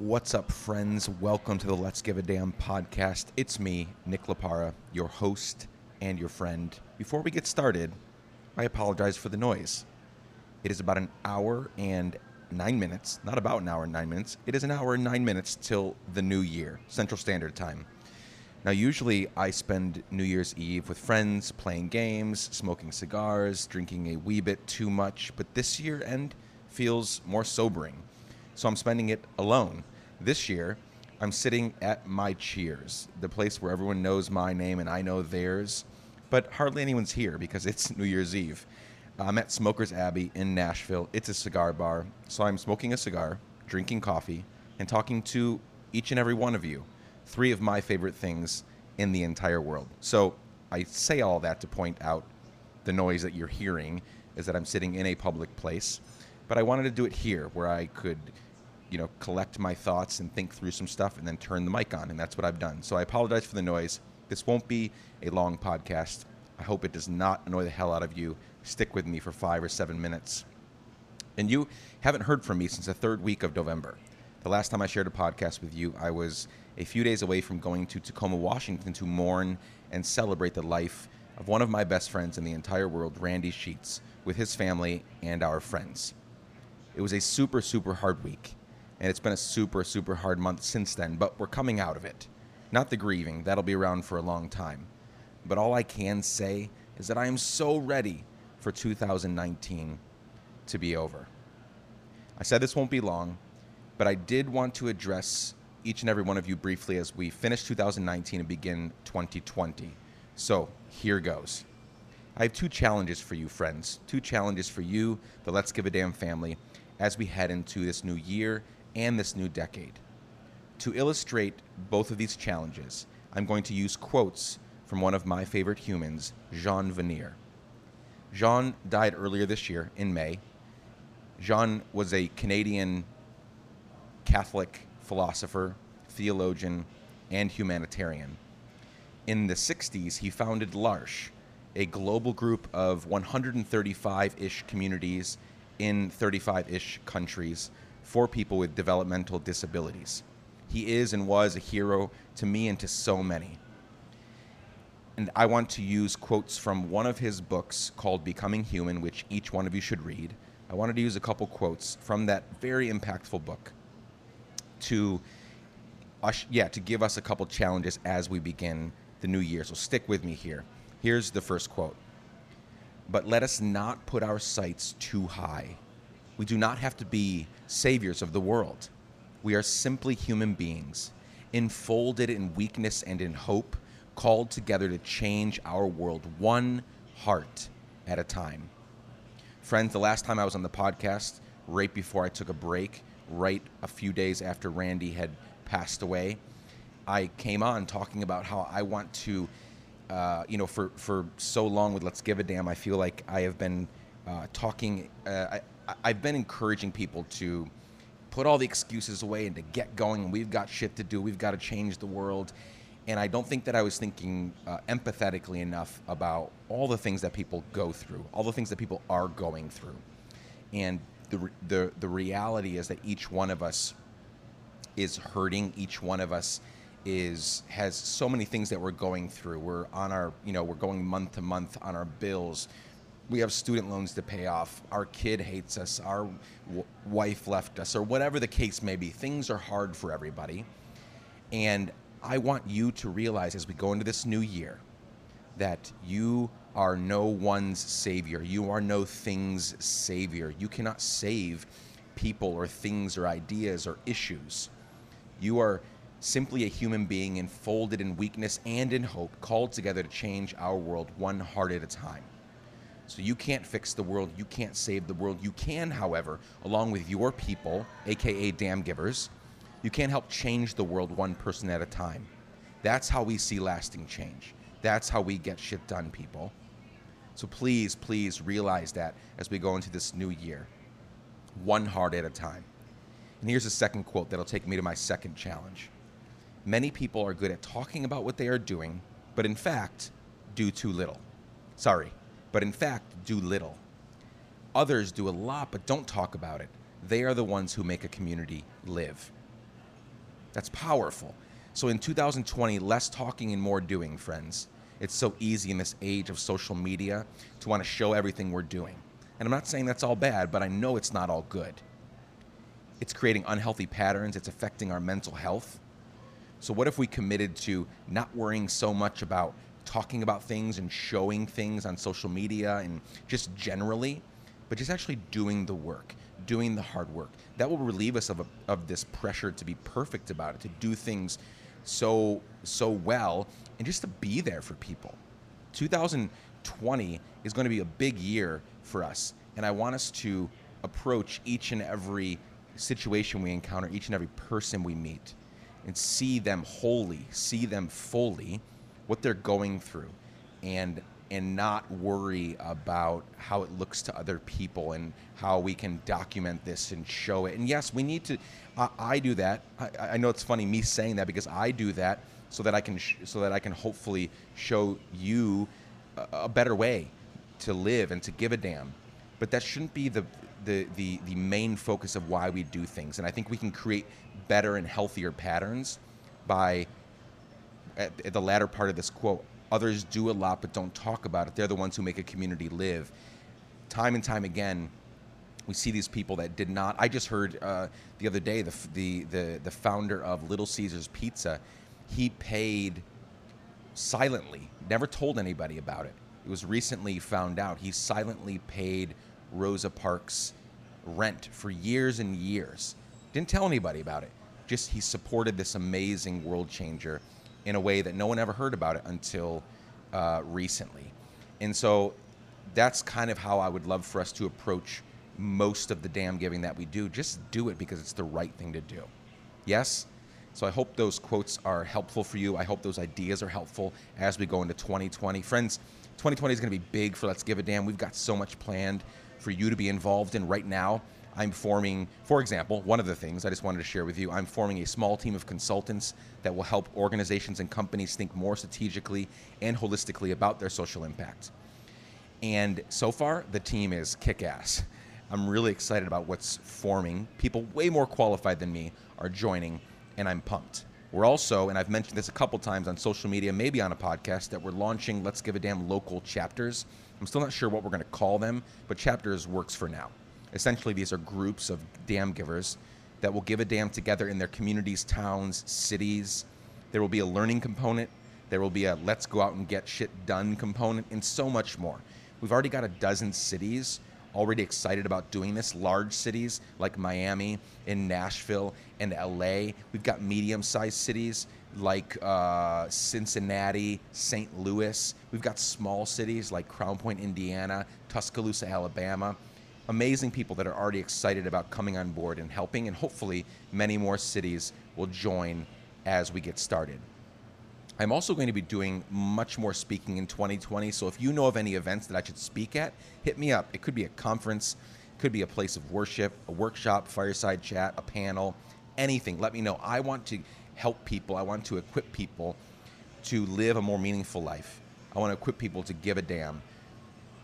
What's up, friends? Welcome to the Let's Give a Damn podcast. It's me, Nick Laparra, your host and your friend. Before we get started, I apologize for the noise. It is about an hour and nine minutes, not about an hour and nine minutes. It is an hour and nine minutes till the new year, Central Standard Time. Now, usually I spend New Year's Eve with friends, playing games, smoking cigars, drinking a wee bit too much, but this year end feels more sobering so I'm spending it alone. This year, I'm sitting at my Cheers, the place where everyone knows my name and I know theirs, but hardly anyone's here because it's New Year's Eve. I'm at Smokers Abbey in Nashville. It's a cigar bar, so I'm smoking a cigar, drinking coffee, and talking to each and every one of you. Three of my favorite things in the entire world. So I say all that to point out the noise that you're hearing is that I'm sitting in a public place, but I wanted to do it here where I could you know, collect my thoughts and think through some stuff and then turn the mic on. And that's what I've done. So I apologize for the noise. This won't be a long podcast. I hope it does not annoy the hell out of you. Stick with me for five or seven minutes. And you haven't heard from me since the third week of November. The last time I shared a podcast with you, I was a few days away from going to Tacoma, Washington to mourn and celebrate the life of one of my best friends in the entire world, Randy Sheets, with his family and our friends. It was a super, super hard week and it's been a super, super hard month since then, but we're coming out of it. Not the grieving, that'll be around for a long time. But all I can say is that I am so ready for 2019 to be over. I said this won't be long, but I did want to address each and every one of you briefly as we finish 2019 and begin 2020. So here goes. I have two challenges for you, friends. Two challenges for you, the Let's Give a Damn family, as we head into this new year and this new decade. To illustrate both of these challenges, I'm going to use quotes from one of my favorite humans, Jean Vanier. Jean died earlier this year in May. Jean was a Canadian Catholic philosopher, theologian, and humanitarian. In the 60s, he founded L'Arche, a global group of 135 ish communities in 35 ish countries for people with developmental disabilities. He is and was a hero to me and to so many. And I want to use quotes from one of his books called Becoming Human, which each one of you should read. I wanted to use a couple quotes from that very impactful book to, yeah, to give us a couple challenges as we begin the new year. So stick with me here. Here's the first quote. But let us not put our sights too high we do not have to be saviors of the world. We are simply human beings, enfolded in weakness and in hope, called together to change our world one heart at a time. Friends, the last time I was on the podcast, right before I took a break, right a few days after Randy had passed away, I came on talking about how I want to, uh, you know, for, for so long with Let's Give a Damn, I feel like I have been uh, talking, uh, I, I've been encouraging people to put all the excuses away and to get going. We've got shit to do. We've got to change the world. And I don't think that I was thinking uh, empathetically enough about all the things that people go through, all the things that people are going through. And the, the, the reality is that each one of us is hurting. Each one of us is has so many things that we're going through. We're on our, you know, we're going month to month on our bills we have student loans to pay off, our kid hates us, our w- wife left us, or whatever the case may be. Things are hard for everybody. And I want you to realize as we go into this new year that you are no one's savior. You are no thing's savior. You cannot save people or things or ideas or issues. You are simply a human being enfolded in weakness and in hope, called together to change our world one heart at a time. So you can't fix the world, you can't save the world. You can, however, along with your people, aka damn givers, you can help change the world one person at a time. That's how we see lasting change. That's how we get shit done, people. So please, please realize that as we go into this new year, one heart at a time. And here's a second quote that'll take me to my second challenge. Many people are good at talking about what they are doing, but in fact, do too little. Sorry, but in fact do little. Others do a lot but don't talk about it. They are the ones who make a community live. That's powerful. So in 2020, less talking and more doing, friends. It's so easy in this age of social media to want to show everything we're doing. And I'm not saying that's all bad, but I know it's not all good. It's creating unhealthy patterns, it's affecting our mental health. So, what if we committed to not worrying so much about talking about things and showing things on social media and just generally, but just actually doing the work, doing the hard work? That will relieve us of, a, of this pressure to be perfect about it, to do things so so well, and just to be there for people. 2020 is going to be a big year for us, and I want us to approach each and every situation we encounter, each and every person we meet, and see them wholly, see them fully, what they're going through, and and not worry about how it looks to other people and how we can document this and show it. And yes, we need to. I, I do that. I, I, know it's funny me saying that because I do that so that I can sh- so that I can hopefully show you a, a better way to live and to give a damn. But that shouldn't be the the, the, the main focus of why we do things. And I think we can create better and healthier patterns by, at, at the latter part of this quote, others do a lot but don't talk about it. They're the ones who make a community live. Time and time again, we see these people that did not. I just heard uh, the other day the, the, the, the founder of Little Caesars Pizza, he paid silently, never told anybody about it. It was recently found out. He silently paid Rosa Parks rent for years and years. Didn't tell anybody about it. Just he supported this amazing world changer in a way that no one ever heard about it until uh, recently. And so that's kind of how I would love for us to approach most of the damn giving that we do. Just do it because it's the right thing to do. Yes? So I hope those quotes are helpful for you. I hope those ideas are helpful as we go into 2020. Friends, 2020 is going to be big for Let's Give a Damn. We've got so much planned for you to be involved in right now. I'm forming, for example, one of the things I just wanted to share with you, I'm forming a small team of consultants that will help organizations and companies think more strategically and holistically about their social impact. And so far, the team is kick ass. I'm really excited about what's forming. People way more qualified than me are joining, and I'm pumped. We're also, and I've mentioned this a couple times on social media, maybe on a podcast, that we're launching Let's Give a Damn local chapters. I'm still not sure what we're going to call them, but chapters works for now. Essentially, these are groups of damn givers that will give a damn together in their communities, towns, cities. There will be a learning component. There will be a let's go out and get shit done component, and so much more. We've already got a dozen cities already excited about doing this. Large cities like Miami and Nashville and LA. We've got medium sized cities like uh, Cincinnati, St. Louis. We've got small cities like Crown Point, Indiana, Tuscaloosa, Alabama. Amazing people that are already excited about coming on board and helping, and hopefully, many more cities will join as we get started. I'm also going to be doing much more speaking in 2020. So if you know of any events that I should speak at, hit me up. It could be a conference, could be a place of worship, a workshop, fireside chat, a panel, anything. Let me know. I want to help people. I want to equip people to live a more meaningful life. I want to equip people to give a damn.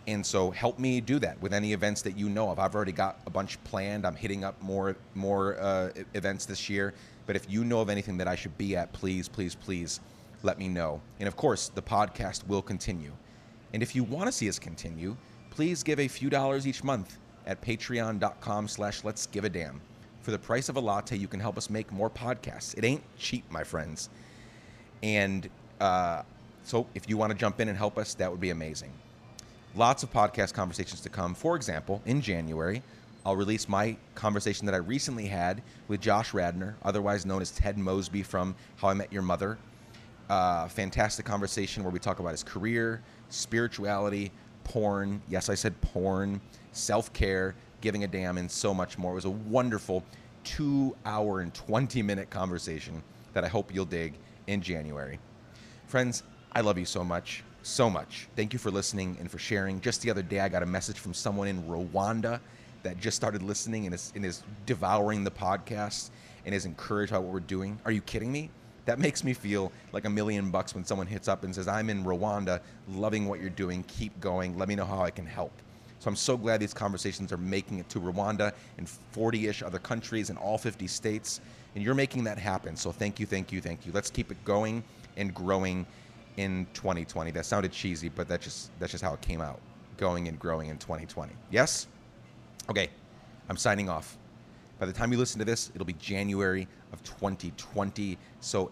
And so help me do that with any events that you know of. I've already got a bunch planned. I'm hitting up more more uh, events this year. But if you know of anything that I should be at, please, please, please let me know. And of course, the podcast will continue. And if you want to see us continue, please give a few dollars each month at patreon.com slash let's give a damn. For the price of a latte, you can help us make more podcasts. It ain't cheap, my friends. And uh, so if you want to jump in and help us, that would be amazing. Lots of podcast conversations to come. For example, in January, I'll release my conversation that I recently had with Josh Radnor, otherwise known as Ted Mosby from How I Met Your Mother. Uh, fantastic conversation where we talk about his career, spirituality, porn. Yes, I said porn, self care, giving a damn, and so much more. It was a wonderful two hour and 20 minute conversation that I hope you'll dig in January. Friends, I love you so much, so much. Thank you for listening and for sharing. Just the other day, I got a message from someone in Rwanda that just started listening and is, and is devouring the podcast and is encouraged by what we're doing. Are you kidding me? That makes me feel like a million bucks when someone hits up and says, I'm in Rwanda, loving what you're doing, keep going, let me know how I can help. So I'm so glad these conversations are making it to Rwanda and 40 ish other countries in all 50 states. And you're making that happen. So thank you, thank you, thank you. Let's keep it going and growing in 2020. That sounded cheesy, but that's just, that's just how it came out. Going and growing in 2020. Yes? Okay, I'm signing off. By the time you listen to this, it'll be January of 2020. So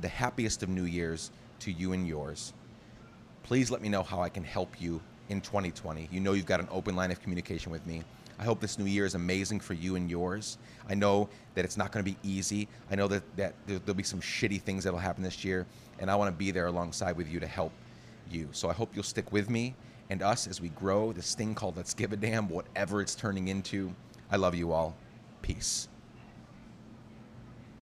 the happiest of New Year's to you and yours. Please let me know how I can help you in 2020. You know you've got an open line of communication with me. I hope this new year is amazing for you and yours. I know that it's not going to be easy. I know that, that there'll be some shitty things that'll happen this year, and I want to be there alongside with you to help you. So I hope you'll stick with me and us as we grow this thing called Let's Give a Damn, whatever it's turning into. I love you all. Peace.